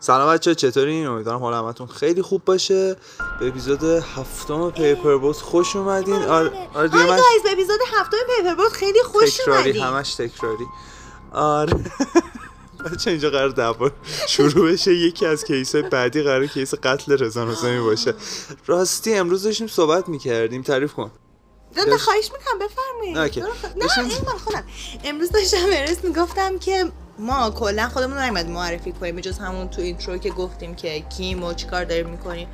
سلام بچه چطورین؟ امیدوارم حال همتون خیلی خوب باشه. به اپیزود هفتم پیپر بوت خوش اومدین. آره آره دیگه من به اپیزود هفتم پیپر بوت خیلی خوش تکراری همش تکراری. آره. بچه اینجا قرار دعوا شروع بشه. یکی از case بعدی قرار case قتل رضا نظامی باشه. راستی امروز داشتیم صحبت می‌کردیم. تعریف کن. نه خواهش می‌کنم بفرمایید. نه این خودم. امروز داشتم ارس می‌گفتم که ما کلا خودمون نمیاد معرفی کنیم به جز همون تو intro که گفتیم که کیم و چیکار داریم می‌کنیم.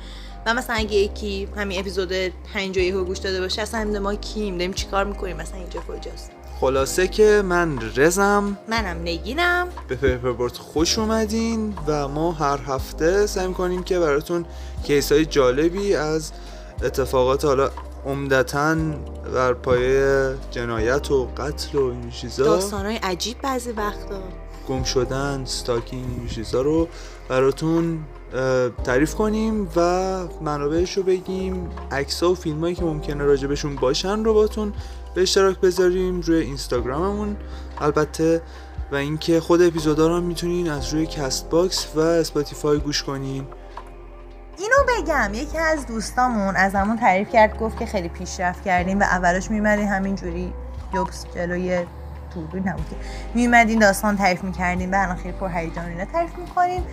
و مثلا اگه یکی همین اپیزود 5 یهو گوش داده باشه اصلا ما کیم داریم چیکار می‌کنیم؟ مثلا اینجا کجاست؟ خلاصه که من رزم. منم نگینم. به پیپربورد خوش اومدین و ما هر هفته سعی کنیم که براتون case های جالبی از اتفاقات حالا عمدتا بر پایه جنایت و قتل و این چیزا داستانهای عجیب بعضی وقتا. گم شدن stalking این چیزا رو براتون تعریف کنیم و منابعش رو بگیم. عکس و فیلم هایی که ممکنه راجبشون باشن رو باتون به اشتراک بذاریم روی اینستاگراممون. البته و اینکه خود اپیزودا رو می‌تونین از روی Castbox و Spotify گوش کنین. اینو بگم یکی از دوستامون از همون تعریف کرد گفت که خیلی پیشرفت کردیم و اولش میمدین همینجوری یوبس جلوی دوربین نبود که میمدین داستان تعریف می‌کردیم و الان خیلی پر هیجان اینا تعریف می‌کنیم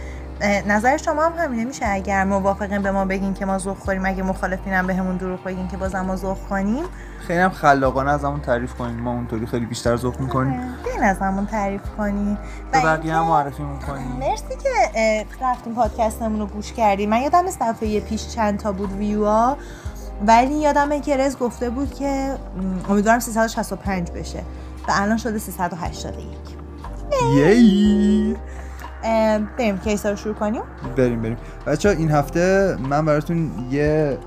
نظر شما هم همینه میشه اگر موافقین به ما بگین که ما ذوق خوریم اگه مخالفین هم بهمون دروغ بگین که بازم ما ذوق کنیم. خیلی هم خلاقانه از همون تعریف کنیم ما اونطوری خیلی بیشتر ذوق می‌کنیم. خیلی از همون تعریف کنیم به بقیه هم معرفی می‌کنیم مرسی که رفتیم پادکستمون رو گوش کردیم. من یادم دفعه پیش چند تا بود ویوا ولی یادمه که رز گفته بود که امیدوارم 365 بشه. و الان شده 381 یی بریم کیس رو شروع کنیم. بریم بریم. بچه این هفته من براتون یه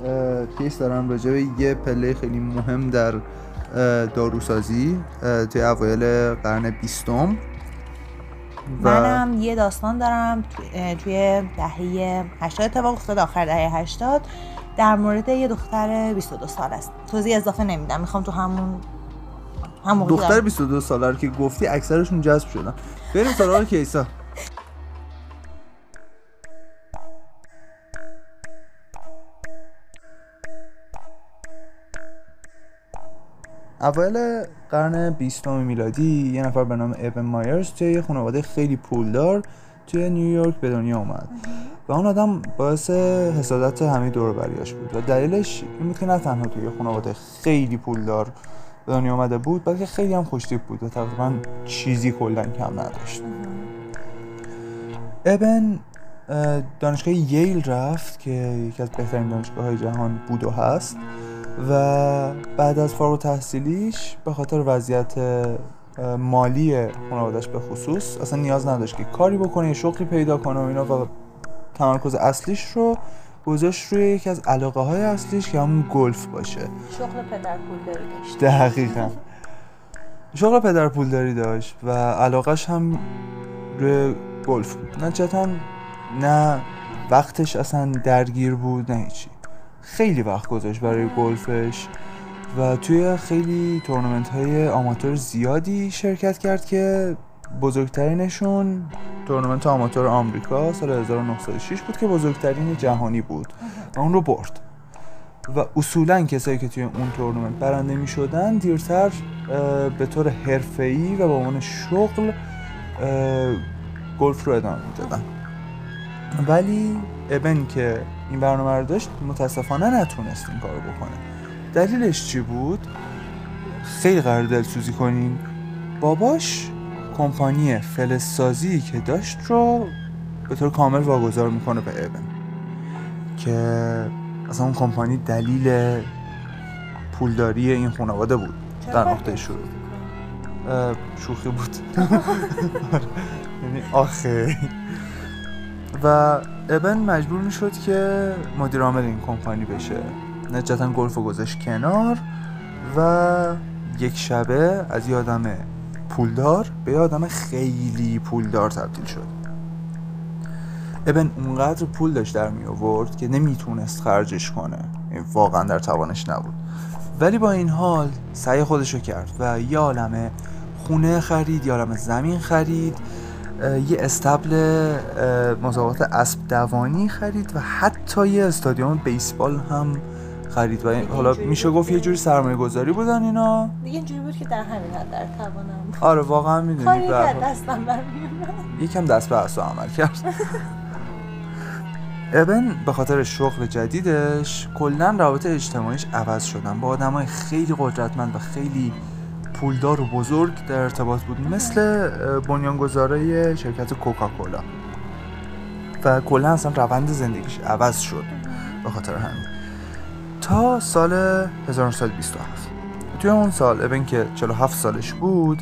کیس دارم راجع به یه پله خیلی مهم در داروسازی توی اوایل قرن بیستم. و... منم یه داستان دارم توی دهه 80 اتفاق افتاد آخر دهه 80 در مورد یه دختر 22 سال است. توضیح اضافه نمیدم. می‌خوام تو همون همون دختر 22 ساله رو که گفتی اکثرشون جذب شدن. بریم سراغ کیسا. اول قرن 20 میلادی یه نفر به نام ایبن مایرز توی یه خانواده خیلی پولدار توی نیویورک به دنیا اومد. و اون آدم باعث حسادت همه دور بریاش بود. و دلیلش این بود که نه تنها توی خانواده خیلی پولدار به دنیا آمده بود بلکه خیلی هم خوشتیپ بود و تقریبا چیزی کلا کم نداشت. ابن دانشگاه ییل رفت که یکی از بهترین دانشگاه های جهان بود و هست و بعد از فارغ تحصیلیش به خاطر وضعیت مالی خانوادش به خصوص اصلا نیاز نداشت که کاری بکنه شغلی پیدا کنه و اینا و تمرکز اصلیش رو گذاشت روی یکی از علاقه های اصلیش که همون گلف باشه. شغل پدر پولداری داشت. دقیقا. شغل پدر پولداری داشت و علاقش هم روی گلف بود. نه نه وقتش اصلا درگیر بود نه هیچی. خیلی وقت گذاشت برای گلفش و توی خیلی تورنمنت های آماتور زیادی شرکت کرد که بزرگترینشون تورنمنت آماتور آمریکا سال 1906 بود که بزرگترین جهانی بود و اون رو برد. و اصولا کسایی که توی اون تورنمنت برنده می شدن دیرتر به طور حرفه‌ای و با عنوان شغل گلف رو ادامه می‌دادن. ولی ابن که این برنامه رو داشت متاسفانه نتونست این کارو بکنه. دلیلش چی بود؟ خیلی قرار دلسوزی کنین. باباش کمپانی فلزسازی که داشت رو به طور کامل واگذار می‌کنه به ابن که اصلا اون کمپانی دلیل پولداری این خانواده بود. در نقطه شروع. شوخی بود. یعنی آخه. و ابن مجبور می‌شد که مدیر عامل این کمپانی بشه. نجتا گلف گذاشت کنار و یک شبه از یه آدم پولدار به آدم خیلی پولدار تبدیل شد. ابن اونقدر پول داشت در می آورد که نمی‌تونست خرجش کنه. واقعا در توانش نبود. ولی با این حال سعی خودشو کرد و یه عالم خونه خرید یه عالم زمین خرید یه استبل مسابقات اسب دوانی خرید و حتی یه استادیوم بیسبال هم خرید و حالا میشه گفت یه جوری سرمایه گذاری بودن اینا؟ دیگه اینجوری بود که در همین حد در توانم آره واقعا می‌دونی کاری که دستم یکم دست به اصلا عمل کرد. ابن به خاطر شغل جدیدش کلا روابط اجتماعیش عوض شدن. با آدمای خیلی قدرتمند و خیلی پولدار و بزرگ در ارتباط بود مثل بنیانگذارای شرکت کوکاکولا و کلا اصلا روند زندگیش عوض شد. به خاطر همین. تا سال 1927 توی اون سال ابن که 47 سالش بود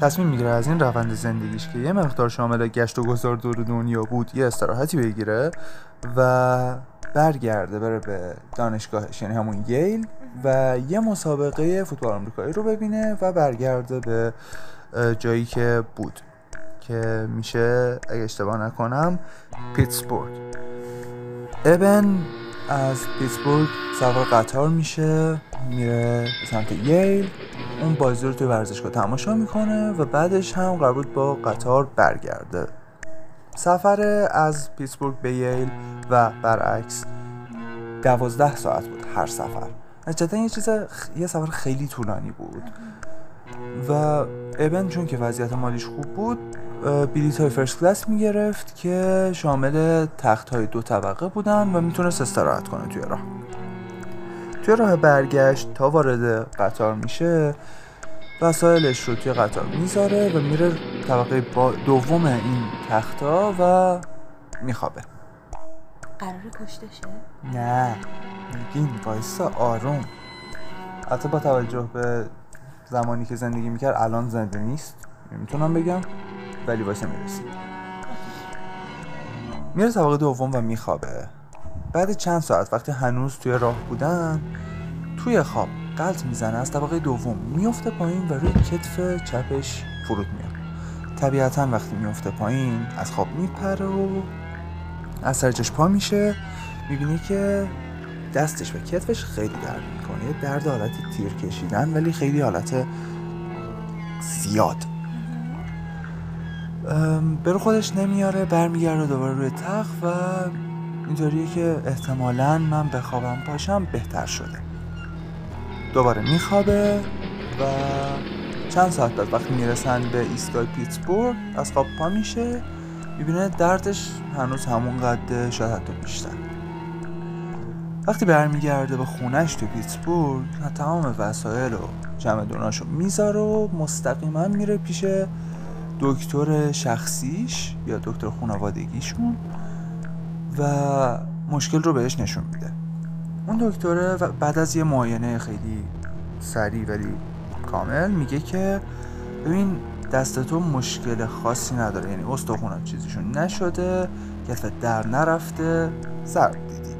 تصمیم می‌گیره از این روند زندگیش که یه مقدار شامل گشت و گذار دور دنیا بود یه استراحتی بگیره و برگرده بره به دانشگاهش یعنی همون ییل و یه مسابقه فوتبال آمریکایی رو ببینه و برگرده به جایی که بود که میشه اگه اشتباه نکنم پیتسبورگ. ابن از پیتسبورگ سوار قطار میشه میره به سمت ییل. اون بازی رو توی ورزشگاه تماشا می‌کنه و بعدش هم قرار با قطار برگرده. سفر از پیتسبورگ به ییل و برعکس دوازده ساعت بود هر سفر. نتیجتا یه چیز یه سفر خیلی طولانی بود. و ابن چون که وضعیت مالیش خوب بود بلیت های فرست کلاس می‌گرفت که شامل تخت های دو طبقه بودن و می‌تونست استراحت کنه توی راه. توی راه برگشت تا وارد قطار میشه وسایلش رو توی قطار می‌ذاره و میره طبقه دوم این تختا و میخوابه. قرار کشتشه؟ نه میگین وایسا آروم. حتی با توجه به زمانی که زندگی می‌کرد الان زنده نیست. می‌تونم بگم. ولی وایسا می‌رسیم میره طبقه دوم و میخوابه. بعد چند ساعت وقتی هنوز توی راه بودن توی خواب قلط می‌زنه از طبقه دوم میفته پایین و روی کتف چپش فرود میاد. طبیعتا وقتی میفته پایین از خواب میپره و از سرجش پا میشه. می‌بینی که دستش و کتفش خیلی درد می‌کنه. درد حالت تیر کشیدن ولی خیلی حالت زیاد. برو خودش نمیاره برمیگرده دوباره روی تخت و اینطوریه که احتمالا من بخوابم پاشم بهتر شده. دوباره میخوابه و چند ساعت بعد وقتی می‌رسن به ایستگاه پیتسبورگ از خواب پا میشه می‌بینه دردش هنوز همون قده شاید حتی بیشتر. وقتی برمیگرده به خونش تو پیتسبورگ تمام وسایل و چمدوناشو می‌ذاره و مستقیما میره پیش دکتر شخصیش یا دکتر خانوادگیشون و مشکل رو بهش نشون میده. اون دکتر بعد از یه معاینه خیلی سریع ولی کامل میگه که ببین دست تو مشکل خاصی نداره. یعنی استخونات چیزیشون نشده کتفت در نرفته ضرب دیدی.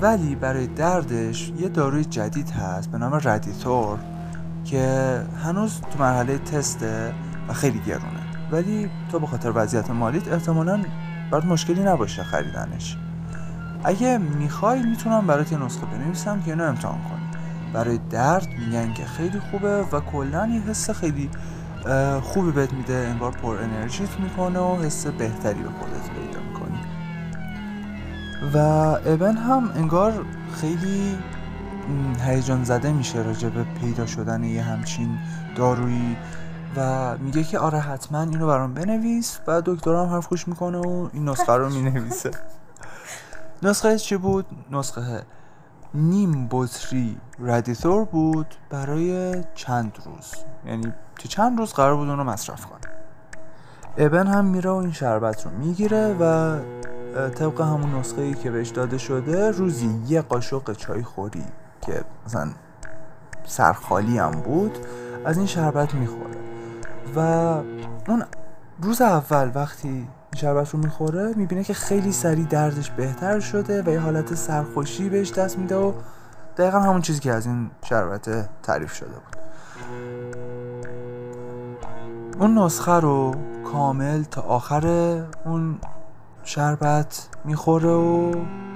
ولی برای دردش یه داروی جدید هست به نام ردیتور که هنوز تو مرحله تسته و خیلی گرونه. ولی تو به خاطر وضعیت مالیت احتمالا برات مشکلی نباشه خریدنش. اگه می‌خوای می‌تونم برات یه نسخه بنویسم که اینو امتحان کنی. برای درد میگن که خیلی خوبه و کلا یه حس خیلی خوبی بهت میده انگار پر انرژیت می‌کنه و حس بهتری به خودت پیدا می‌کنی. و ابن هم انگار خیلی هیجان زده میشه راجع به پیدا شدن یه همچین دارویی. و میگه که آره حتما اینو برام بنویس. و دکترم حرف خوش می‌کنه و این نسخه رو می‌نویسه. نسخه چی بود؟ نسخه نیم بطری ردیتور بود برای چند روز. یعنی که چند روز قرار بود اون رو مصرف کنه. ابن هم میره و این شربت رو می‌گیره و طبق همون نسخه ای که بهش داده شده روزی یه قاشق چای خوری که مثلا سرخالی هم بود از این شربت می‌خوره. و اون روز اول وقتی شربت رو می‌خوره می‌بینه که خیلی سریع دردش بهتر شده و یه حالت سرخوشی بهش دست میده و دقیقا همون چیزی که از این شربت تعریف شده بود. اون نسخه رو کامل تا آخر اون شربت می‌خوره و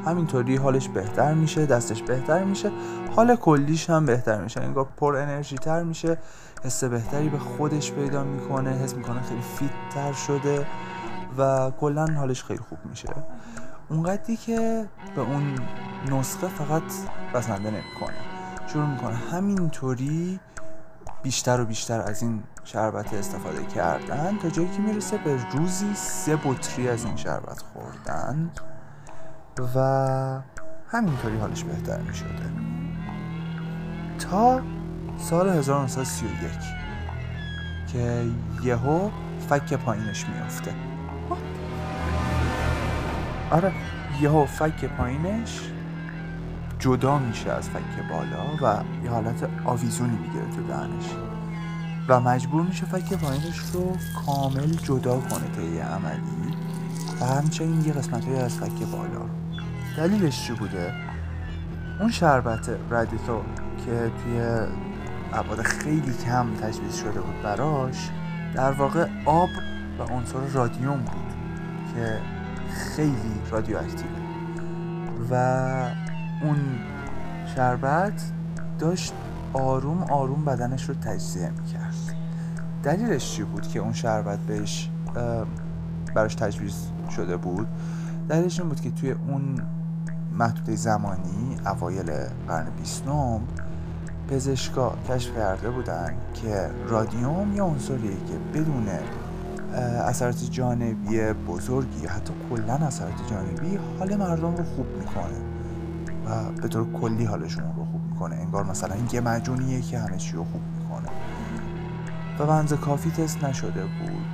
همینطوری حالش بهتر میشه دستش بهتر میشه. حال کلیش هم بهتر میشه. انگار پر انرژی تر میشه. حس بهتری به خودش پیدا می‌کنه. حس می‌کنه خیلی فیت تر شده و کلا حالش خیلی خوب میشه. اونقدری که به اون نسخه فقط بسنده نمی‌کنه. شروع می‌کنه همینطوری بیشتر و بیشتر از این شربت استفاده کردن تا جایی که می‌رسه به روزی سه بطری از این شربت خوردن و همینطوری حالش بهتر می شده تا سال 1931 که یهو فک پایینش میافته. آره یهو فک پایینش جدا میشه از فک بالا و یه حالت آویزونی می‌گیره تو دهنش. و مجبور میشه فک پایینش رو کامل جدا کنه تا یه عملی. و همچنین یه قسمت از فک بالا. دلیلش چی بوده؟ اون شربت ردیتو که توی ابعاد خیلی کم تجویز شده بود براش در واقع آب و عنصر رادیوم بود که خیلی رادیواکتیوه. و اون شربت داشت آروم آروم بدنش رو تجزیه می‌کرد. دلیلش چی بود که اون شربت بهش براش تجویز شده بود؟ دلیلش این بود که توی اون محدوده زمانی اوایل قرن بیستم پزشکا کشف کرده بودن که رادیوم یا عنصریه که بدون اثرات جانبی بزرگی حتی کلا اثرات جانبی حال مردم رو خوب می‌کنه. و به طور کلی حالشون رو خوب می‌کنه. انگار مثلا یه مجونیه که همه چی رو خوب می‌کنه. و بنز کافی تست نشده بود.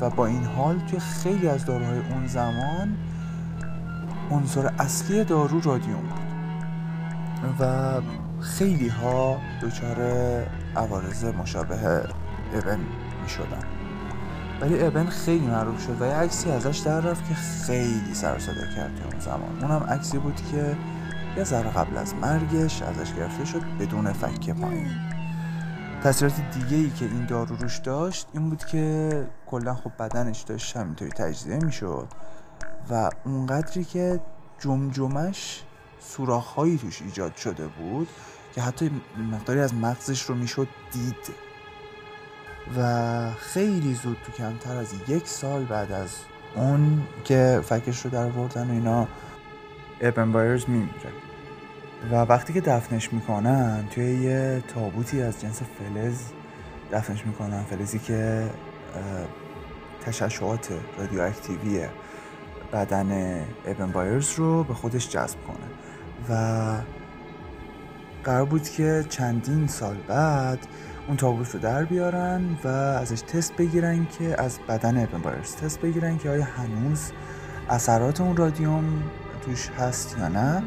و با این حال توی خیلی از داروهای اون زمان عنصر اصلی دارو رادیوم بود. و خیلی ها دچار عوارض مشابه ابن می شدن ولی ابن خیلی معروف شد و یه عکسی ازش در رفت که خیلی سر صدا کرد اون زمان. اونم عکسی بود که یه ذره قبل از مرگش ازش گرفته شد بدون فک پایین. تاثیرات دیگه ای که این دارو روش داشت این بود که کلا خب بدنش داشت همینطوری تجزیه می‌شد و اونقدری که جمجمش سوراخهایی توش ایجاد شده بود که حتی مقداری از مغزش رو می‌شد دید. و خیلی زود تو کمتر از یک سال بعد از اون که فکش رو در وردن و اینا ابن بایرز میمیره. و وقتی که دفنش می‌کنن توی یه تابوتی از جنس فلز دفنش می‌کنن. فلزی که تشعشعات رادیواکتیوی بدن ابن بایرز رو به خودش جذب کنه. و قرار بود که چندین سال بعد اون تابوت رو در بیارن و ازش تست بگیرن که از بدن ابن بایرز تست بگیرن که آیا هنوز اثرات اون رادیوم توش هست یا نه.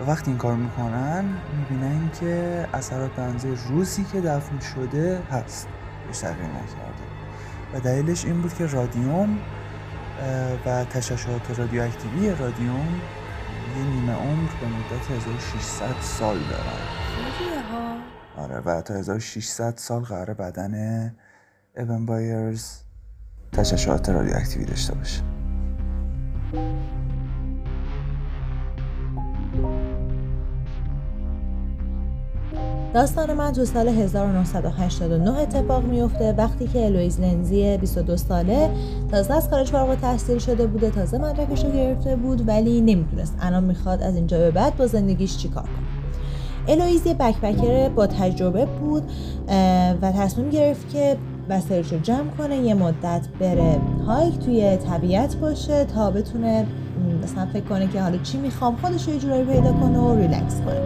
و وقتی این کار می‌کنن می‌بینن که اثرات بنزه روزی که دفن شده هست. بهش تغییر نکرده. و دلیلش این بود که رادیوم و تشعشعات رادیواکتیوی رادیوم یه نیمه عمر به مدت 1600 سال دارن آره و تا 1600 سال قرار بدن ابن بایرز تشعشعات رادیواکتیوی داشته باشه. داستان من تو سال 1989 اتفاق میفته وقتی که الویز لنزی 22 ساله تازه از کارش فارغ تحصیل شده بوده تازه مدرکش رو گرفته بود ولی نمی‌دونست الان می‌خواد از اینجا به بعد با زندگیش چیکار کنه. الویز یه بکپکر با تجربه بود و تصمیم گرفت که وسایلش رو جمع کنه یه مدت بره hike توی طبیعت باشه تا بتونه مثلا فکر کنه که حالا چی می‌خوام خودش رو یه جورایی پیدا کنه و ریلکس کنه.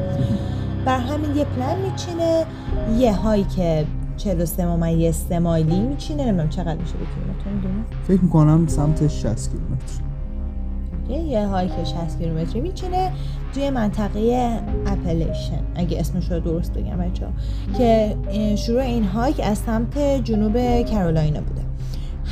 بر همین یه پلن میچینه یه hike 43 ممیز مایلی میچینه نمی‌دونم چقدر میشه به کیلومتر می‌دونی؟ فکر می‌کنم سمت 60 کیلومتر. یه hike 60 کیلومتری میچینه توی منطقه Appalachian اگه اسمش رو درست بگم بچه که شروع این hike از سمت جنوب کرولاینا بوده.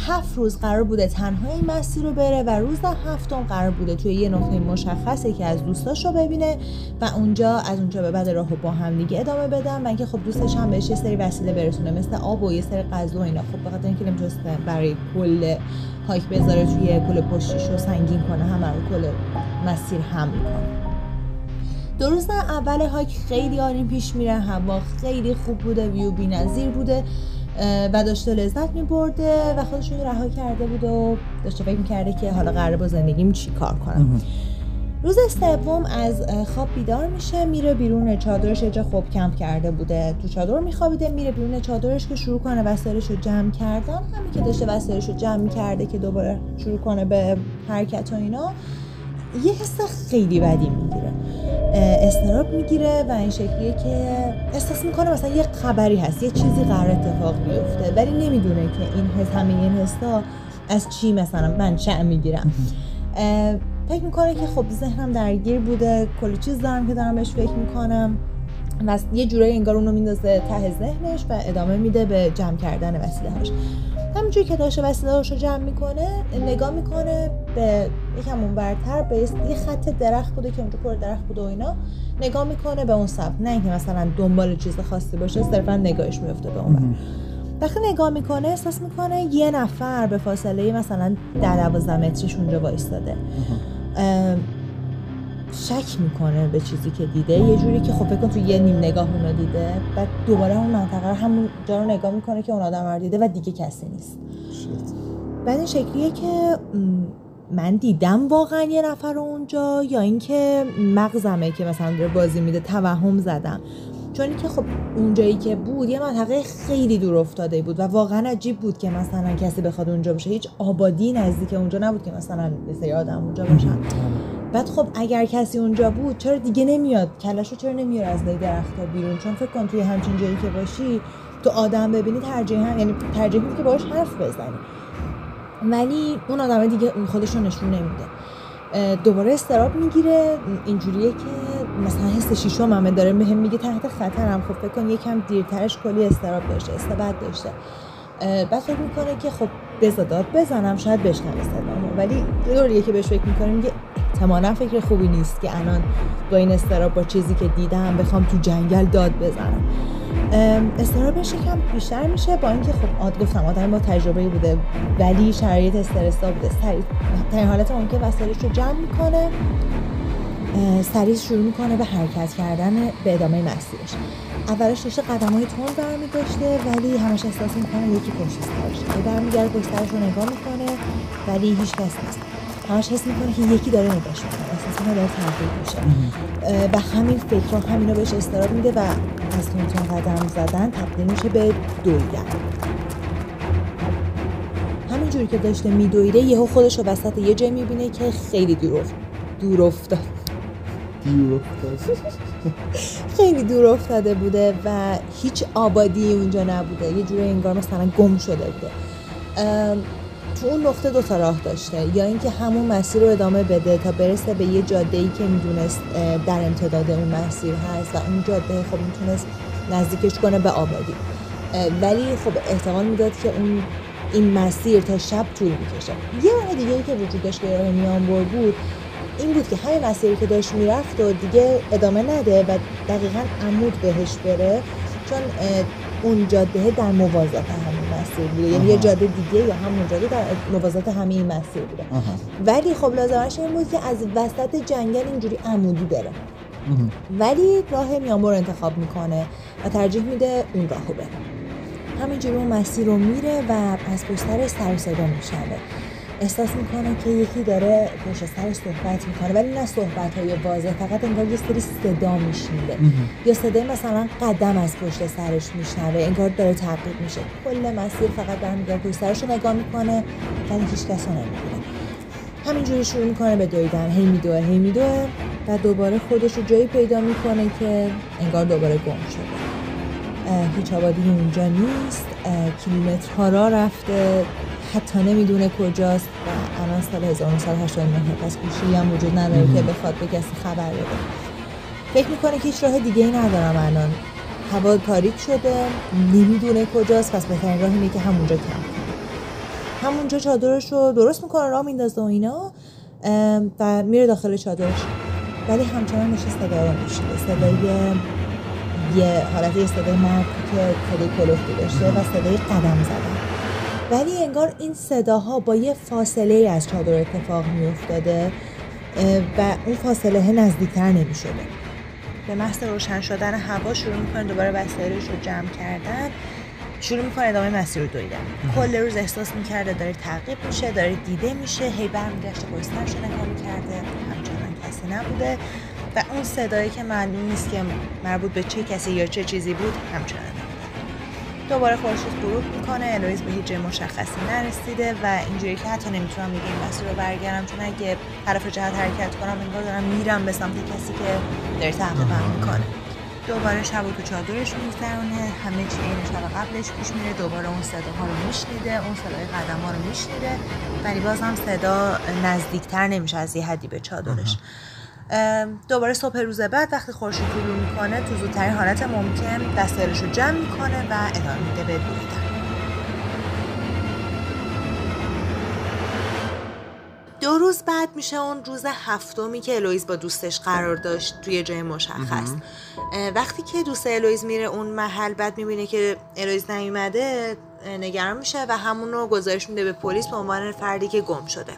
هفت روز قرار بوده تنها این مسیر رو بره و روز هفتم قرار بوده توی یه نقطه مشخصی یکی از دوستاش رو ببینه و اونجا از اونجا به بعد راهو با هم دیگه ادامه بدن و اینکه خب دوستش هم بهش یه سری وسیله برسونه مثل آب و یه سری غذا و اینا. خب بخاطر اینکه نمی‌تونست برای کل hike بذاره توی کوله پشتیش رو سنگین کنه همه رو کل مسیر حمل کنه. دو روز اول هایک خیلی آریم پیش میره هوا خیلی خوب بوده ویو بی نظیر بوده. و داشته لذت می برده و خودشون رها کرده بود و داشته فکر می‌کرده که حالا قراره با زندگیم چی کار کنم. روز سوم از خواب بیدار میشه میره بیرون چادرش یه جا خوب کمپ کرده بوده. تو چادر میخوابیده میره بیرون چادرش که شروع کنه وسایلش رو جمع کردن. همین که داشته وسایلش رو جمع می‌کرده که دوباره شروع کنه به حرکت و اینا. یه حس خیلی بدی می‌گیره. استراب می‌گیره و این شکلیه که احساس می‌کنه مثلا یه خبری هست یه چیزی قرار اتفاق بیفته ولی نمی‌دونه که این حس همه این حسا از چی مثلا من چه می‌گیرم فکر می‌کنه که خب ذهنم درگیر بوده کلی چیز دارم که دارم بهش فکر می‌کنم و یه جورایی انگار اونو میندازه ته ذهنش و ادامه میده به جمع کردن وسیله هاش همینجوری که داشته وسیله هاشو جمع می‌کنه نگاه می‌کنه به یکم اونورتر به یه خط درخت بوده که اونجا پر درخت بوده و اینا. نگاه می‌کنه به اون سمت نه اینکه مثلا دنبال چیز خاصی باشه صرفا نگاهش میفته به اون وقتی نگاه می‌کنه احساس می‌کنه یه نفر به فاصله مثلا در دوازده متریش اونجا وایستاده. شک می‌کنه به چیزی که دیده. یه جوری که خب فکر کن تو یه نیم نگاه اونو دیده بعد دوباره اون منطقه رو همون جا رو نگاه می‌کنه که اون آدم رو دیده و دیگه کسی نیست. بعد این شکلیه که من دیدم واقعا یه نفر رو اونجا یا اینکه مغزمه که مثلا داره بازی میده توهم زدم. چون که خب اونجایی که بود یه منطقه خیلی دور افتاده بود و واقعا عجیب بود که مثلا کسی بخواد اونجا باشه. هیچ آبادی نزدیک اونجا نبود که مثلا یه سری آدم اونجا باشن. بعد خب اگر کسی اونجا بود چرا دیگه نمیاد؟ کلاشو چرا نمیاد از لای درختها بیرون؟ چون فکر کن توی همچین جایی که باشی تو آدم ببینی ترجیح هم یعنی ترجیح که باهاش حرف بزنی. ولی اون آدم دیگه خودش رو نشون نمیده. دوباره استراب می‌گیره. اینجوریه که مثلا حس شیشم همه داره بهم میگه تحت خطرم. خب فکر کن یکم دیرترش کلی استراب داشته استبد داشته. بعد فکر می‌کنه که خب بزادات بزنم شاید بشنوه صدامو. ولی دوریه که بهش فکر می‌کنه میگه احتمالا فکر خوبی نیست که الان با این استراب با چیزی که دیدم بخوام تو جنگل داد بزنم. استرابش یکم بیشتر میشه با اینکه خب آد گفتم آدم با تجربه بوده ولی شرایط استرسا بوده. سریع حالت که وسایلش رو جمع می‌کنه سریع شروع می‌کنه به حرکت کردن به ادامه مسیرش. اولش داشته قدم های تون برمی داشته ولی همش احساس می‌کنه یکی پشت سرش. برمیگرده پشت سرش رو نگاه می‌کنه ولی هیچ کس نیست. همش حس می‌کنه که یکی داره نگاش می‌کنه احساس می‌کنه داره تغییر میشه. و همین فکر همینو بهش استراب میده و از تون قدم زدن تبدیل میشه به دویدن. همینجوری که داشته میدویده یهو خودش رو وسط یه جای می‌بینه که خیلی دور دور افتاد. دور خیلی دور افتاده بوده و هیچ آبادی اونجا نبوده. یه جوری انگار مثلا گم شده بوده. تو اون نقطه دو تا راه داشته. یا اینکه همون مسیر رو ادامه بده تا برسه به یه جاده ای که می‌دونست در امتداد اون مسیر هست و اون جاده خب می‌تونست نزدیکش کنه به آبادی. ولی خب احتمال می‌داد که اون این مسیر تا شب طول می‌کشه. یه راه دیگه که وجود داشت که میانبر بود این بود که همین مسیری که داشت می‌رفت و دیگه ادامه نده و دقیقا عمود بهش بره. چون اون جاده در موازات همین مسیر بوده. یعنی یه جاده دیگه یا همون جاده در موازات همین مسیر بوده. ولی خب لازمش این بود که از وسط جنگل اینجوری عمودی بره. ولی راه میانبر انتخاب می‌کنه و ترجیح میده اون راهو بره. همینجوری اون مسیر رو میره و از پشت سر صدا میشنوه. احساس می‌کنه که یکی داره پشت سرش صحبت می‌کنه ولی نه صحبت های واضح فقط انگار یه سری صدا میشنیده. یا صدای مثلا قدم از پشت سرش میشنوه انگار داره تبدیل میشه. کل مسیر فقط برمیگرده پشت سرش رو نگاه می‌کنه ولی هیچ کس رو نمی‌بینه. همینجوری شروع می‌کنه به دویدن. هی میدوه هی میدوه و دوباره خودش رو جایی پیدا می‌کنه که انگار دوباره گم شده. هیچ آبادی اونجا نیست. کیلومترها را رفته. حتی نمی‌دونه کجاست. و الان سال 1989 پس گوشی هم وجود نداره که بخواد به کسی خبر بده. فکر می‌کنه که هیچ راه دیگه ای ندارم الان. هوا تاریک شده. نمی‌دونه کجاست. پس بهترین راه اینه که همونجا کم همونجا چادرش رو درست می‌کنه راه میندازه و اینا. و میره داخل چادرش. ولی همچنان نشه صدا رو میشنه صدای یه حالت یه صدای مرد که صدای کلوفتی داشته و صدای قدم زدن. ولی انگار این صداها با یه فاصله از چادر اتفاق می افتاده و اون فاصله نزدیکتر نمی شده به محض روشن شدن هوا شروع می‌کنه دوباره وسایلش رو جمع کردن. شروع می‌کنه ادامه مسیر رو دویدن. کل روز احساس می‌کرده داره تعقیب میشه داره دیده میشه هی برمیگشته پشترش رو نگاه می‌کرده همچنان کسی نبوده. و اون صدایی که معلوم نیست که مربوط به چه کسی یا چه چیزی بود همچنان دوباره خورشید غروب می‌کنه الویز به هیچ مشخصی نرسیده و اینجوری که حتی نمی‌تونم دیگه این مسیر رو برگردم چون اگه طرف جهت حرکت کنم انگار دارم میرم به سمت کسی که داره تعقیبم می‌کنه. دوباره شب و تو چادرش میگذرونه همه چی این شب قبلش پیش میره دوباره اون صداها رو میشنیده اون صدای قدم ها رو میشنیده ولی بازم صدا نزدیکتر نمیشه از یه حدی به چادرش. دوباره صبح روز بعد وقتی خورشید طلوع می‌کنه تو زودترین حالت ممکن دستایرش رو جمع می‌کنه و ادامه میده به دویدن دو روز بعد میشه اون روز هفتمی که الویز با دوستش قرار داشت توی جای مشخص. وقتی که دوست الویز میره اون محل بعد می‌بینه که الویز نیومده نگران میشه و همون رو گزارش میده به پلیس به عنوان فردی که گم شده.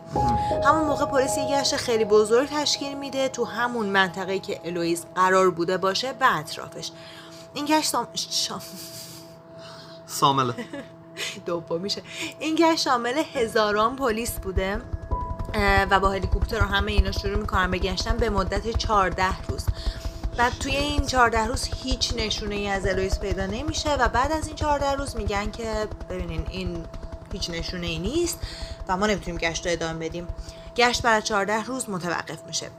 همون موقع پلیس یه گشت خیلی بزرگ تشکیل میده تو همون منطقه که الویز قرار بوده باشه و اطرافش. این گشت سام... شام... سامله. دوم میشه. این گشت شامل هزاران پلیس بوده و با هلیکوپتر و همه اینا شروع می‌کنن به گشتن به مدت 14 روز. بعد توی این 14 روز هیچ نشونه ای از الویس پیدا نمیشه و بعد از این 14 روز میگن که ببینین این هیچ نشونه ای نیست و ما نمی‌تونیم گشت رو ادامه بدیم. گشت از 14 روز متوقف میشه.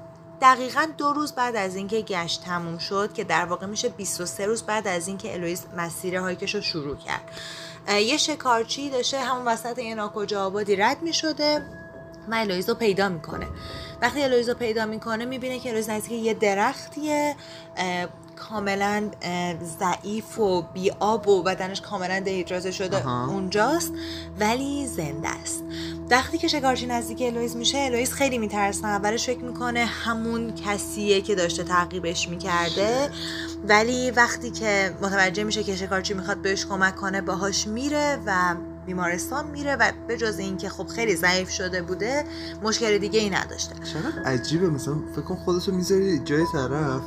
دقیقا دو روز بعد از اینکه گشت تموم شد که در واقع میشه 23 روز بعد از اینکه الویس مسیر هایکش رو شروع کرد. یه شکارچی داشته همون وسط یه ناکجا آبادی رد می‌شده و الویز رو پیدا می‌کنه. وقتی الویز رو پیدا می‌کنه می‌بینه که الویز نزدیک یه درختیه کاملا ضعیف و بی آب و بدنش کاملا dehydrated شده آها. اونجاست ولی زنده است. وقتی که شکارچی نزدیک الویز میشه الویز خیلی میترسه. اولش فکر می‌کنه همون کسیه که داشته تعقیبش می‌کرده. ولی وقتی که متوجه میشه که شکارچی می‌خواد بهش کمک کنه باهاش میره و بیمارستان میره و به جز اینکه خب خیلی ضعیف شده بوده مشکل دیگه ای نداشته. چقدر عجیبه مثلا فکر کن خودتو می‌ذاری جای طرف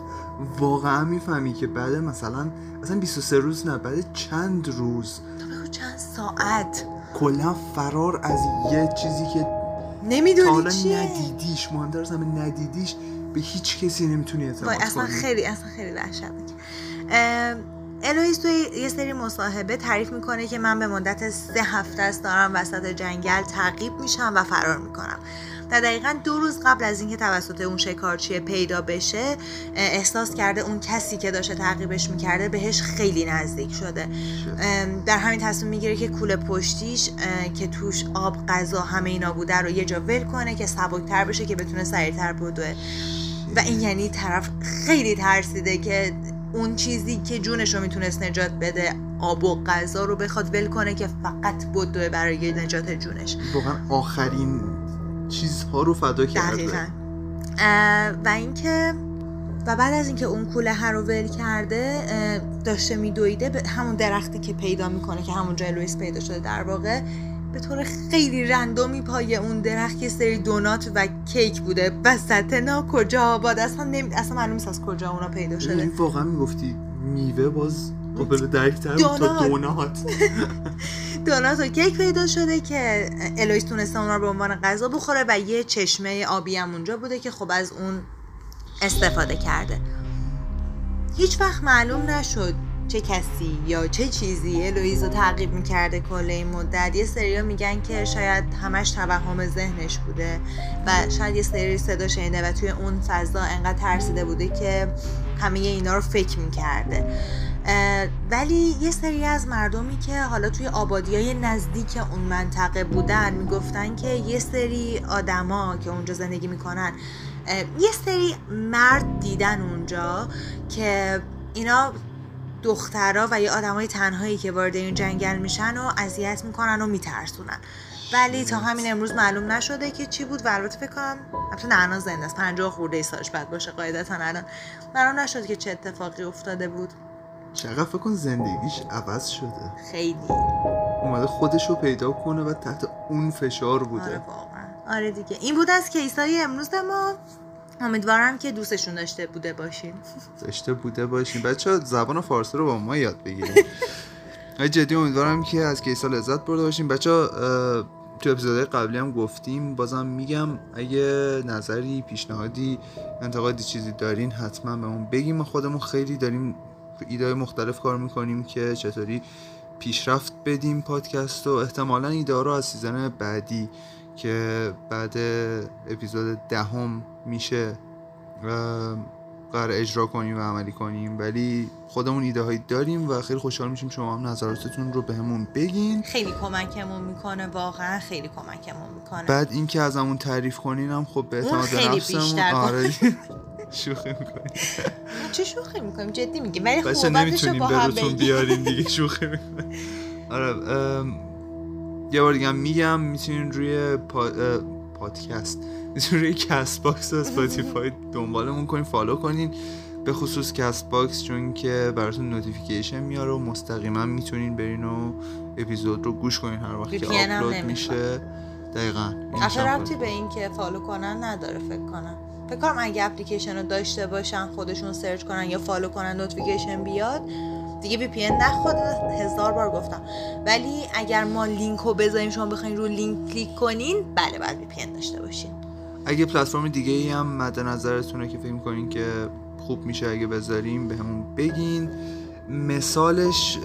واقعا می‌فهمی که بعد مثلا اصلا 23 روز نه بعد چند روز؟ بگو چند ساعت؟ کلا فرار از یه چیزی که نمی‌دونی حالا ندیدیش مهمتر از همه ندیدیش به هیچ کسی نمی‌تونی اعتماد اصلا کنی. خیلی اصلا خیلی وحشتناکه ام، الویس توی یه سری مصاحبه تعریف می‌کنه که من به مدت سه هفته است دارم وسط جنگل تعقیب میشم و فرار می‌کنم. و دقیقا دو روز قبل از اینکه توسط اون شکارچی پیدا بشه احساس کرده اون کسی که داشته تعقیبش می‌کرده بهش خیلی نزدیک شده. در همین تصمیم می‌گیره که کوله پشتیش که توش آب غذا همه اینا بوده رو یه جا ول کنه که سبکتر بشه که بتونه سریعتر بدوه و این یعنی طرف خیلی ترسیده که اون چیزی که جونش رو می‌تونست نجات بده آب و غذا رو بخواد ول کنه که فقط بدوه برای نجات جونش. واقعا آخرین چیزها رو فدا کرده. دقیقا. و اینکه و بعد از اینکه اون کوله هر رو ول کرده داشته میدویده به همون درختی که پیدا می‌کنه که همون جای لوئیس پیدا شده در واقع به طور خیلی رندومی پای اون درخت یه سری دونات و کیک بوده. وسط نا کجا آباد؟ اصلا نمی... اصلا معلوم نیست از کجا اونا پیدا شده. این واقعا می‌گفتی میوه باز قابل درکتر تا دونات. دونات. دونات و کیک پیدا شده که الویس تونسته اونا رو به عنوان غذا بخوره و یه چشمه آبی هم اونجا بوده که خب از اون استفاده کرده. هیچ وقت معلوم نشد چه کسی یا چه چیزی الویز رو تعقیب می‌کرده کل این مدت؟ یه سریا میگن که شاید همش توهم ذهنش بوده و شاید یه سری صدا شنیده و توی اون فضا انقدر ترسیده بوده که همه اینا رو فکر می‌کرده. ولی یه سری از مردمی که حالا توی آبادی های نزدیک اون منطقه بودن می‌گفتن که یه سری آدما که اونجا زندگی می‌کنن یه سری مرد دیدن اونجا که اینا دخترها و یه آدمای تنهایی که وارد این جنگل میشن و اذیت می‌کنن و میترسونن. ولی تا همین امروز معلوم نشده که چی بود و البته فکر کنم البته نه زنده است. 50 خورده ای سالش بعد باشه قاعدتا الان. معلوم نشد که چه اتفاقی افتاده بود. چقدر فکر کن زندگیش عوض شده. خیلی. اومده خودش رو پیدا کنه و تحت اون فشار آره بوده واقعا. آره دیگه. این بود از کیسای امروز ما. امیدوارم که دوستشون داشته بوده باشین. داشته بوده باشین. بچه زبان فارسی رو با ما یاد بگیرید های جدی امیدوارم که از کیسا لذت برده باشین. بچه تو اپیزودهای قبلی هم گفتیم بازم میگم اگه نظری پیشنهادی انتقادی چیزی دارین حتما به اون بگیم. ما خودمون خیلی داریم ایده مختلف کار می‌کنیم که چطوری پیشرفت بدیم پادکست و احتمالا ایده رو از سیزن بعدی که بعد اپیزود دهم میشه اه، قرار اجرا کنیم و عملی کنیم. ولی خودمون ایده هایی داریم و خیلی خوشحال میشیم شما هم نظراتتون رو بهمون بگین. خیلی کمکمون می‌کنه واقعا خیلی کمکمون می‌کنه. بعد اینکه ازمون تعریف کنین هم خب به اعتماد خیلی بیشتر آره. شوخی می‌کنیم چه شوخی می‌کنیم؟ جدی میگیم. ولی خوبتشو نمی‌تونیم با هم بیارین دیگه. شوخی می‌کنیم آره یه بار دیگه میگم می‌تونین روی پا... پادکست می‌تونین روی Castbox و Spotify دنبالمون کنین follow کنین. به خصوص Castbox چون که براتون notification میاره و مستقیما می‌تونین برین و اپیزود رو گوش کنین. هر وقت که آپلود. میشه. دقیقا. اصلا ربطی به این که follow کنن نداره فکر کنم. فکر کنم اگه اپلیکیشن رو داشته باشن خودشون search کنن یا follow کنن notification بیاد دیگه VPN نخواد هزار بار گفتم. ولی اگر ما لینک رو بذاریم شما بخواین رو لینک کلیک کنین بله باید VPN داشته باشین. اگه پلتفرم دیگه ای هم مد نظرتونه که فکر کنین که خوب میشه اگه بذاریم به بگین. مثالش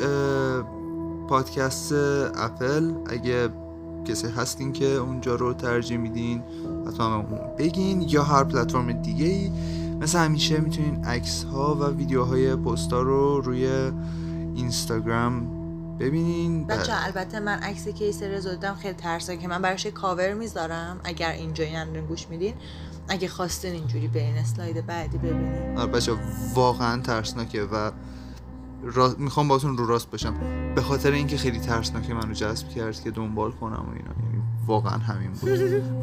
پادکست اپل. اگه کسی هستین که اونجا رو ترجیح میدین حتما بگین. یا هر پلتفرم دیگه ای مثل همیشه می‌تونین عکس ها و ویدیوهای پستا رو روی اینستاگرام ببینین بچه البته من عکس کیس رضا دیدم خیلی ترسه که من براش کاور می‌ذارم. اگر اینجایی ندارین گوش میدین. اگه خواستین اینجوری برین اسلاید بعدی ببینین. آره بچه واقعا ترسناکه و را... می‌خوام باتون رو راست باشم. به خاطر اینکه خیلی ترسناکه منو جذب کرد که دنبال کنم و اینا. واقعا همین بود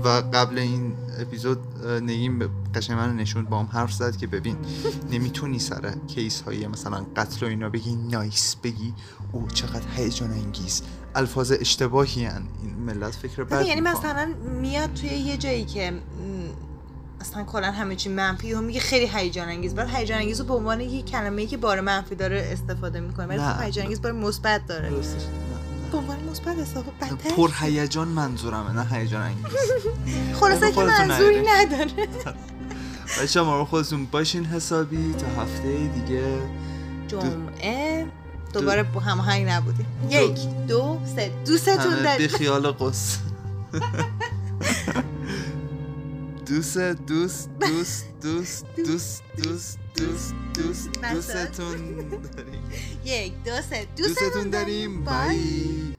و قبل این اپیزود نگیم قشنگ من نشوند با هم حرف زد که ببین نمی‌تونی سر کیس های مثلا قتل و اینا بگی نایس بگی او چقدر هیجان انگیز الفاظ اشتباهی هن. این ملت فکر بد یعنی. مثلا میاد توی یه جایی که اصلا کلا همه چی منفی و میگه خیلی هیجان انگیز بعد هیجان انگیز رو به عنوان یه کلمه که بار منفی داره استفاده می‌کنه ولی. خب هیجان انگیز بار مثبت داره. به عنوان مثبت استفاده بدتر پر هیجان منظورمه نه هیجان انگیز. خلاصه که منظوری نداره. بچه ما رو خودتون باشین حسابی تا هفته دیگه. جمعه. دوباره با هماهنگ نبودیم. یک دو سه. دوستتون همه بی داریم خیال قص. دوست دوست دوست دوست دوست دوست. دوست دوست. دوستتون داریم. یک دو سه. دوستتون داریم. بای.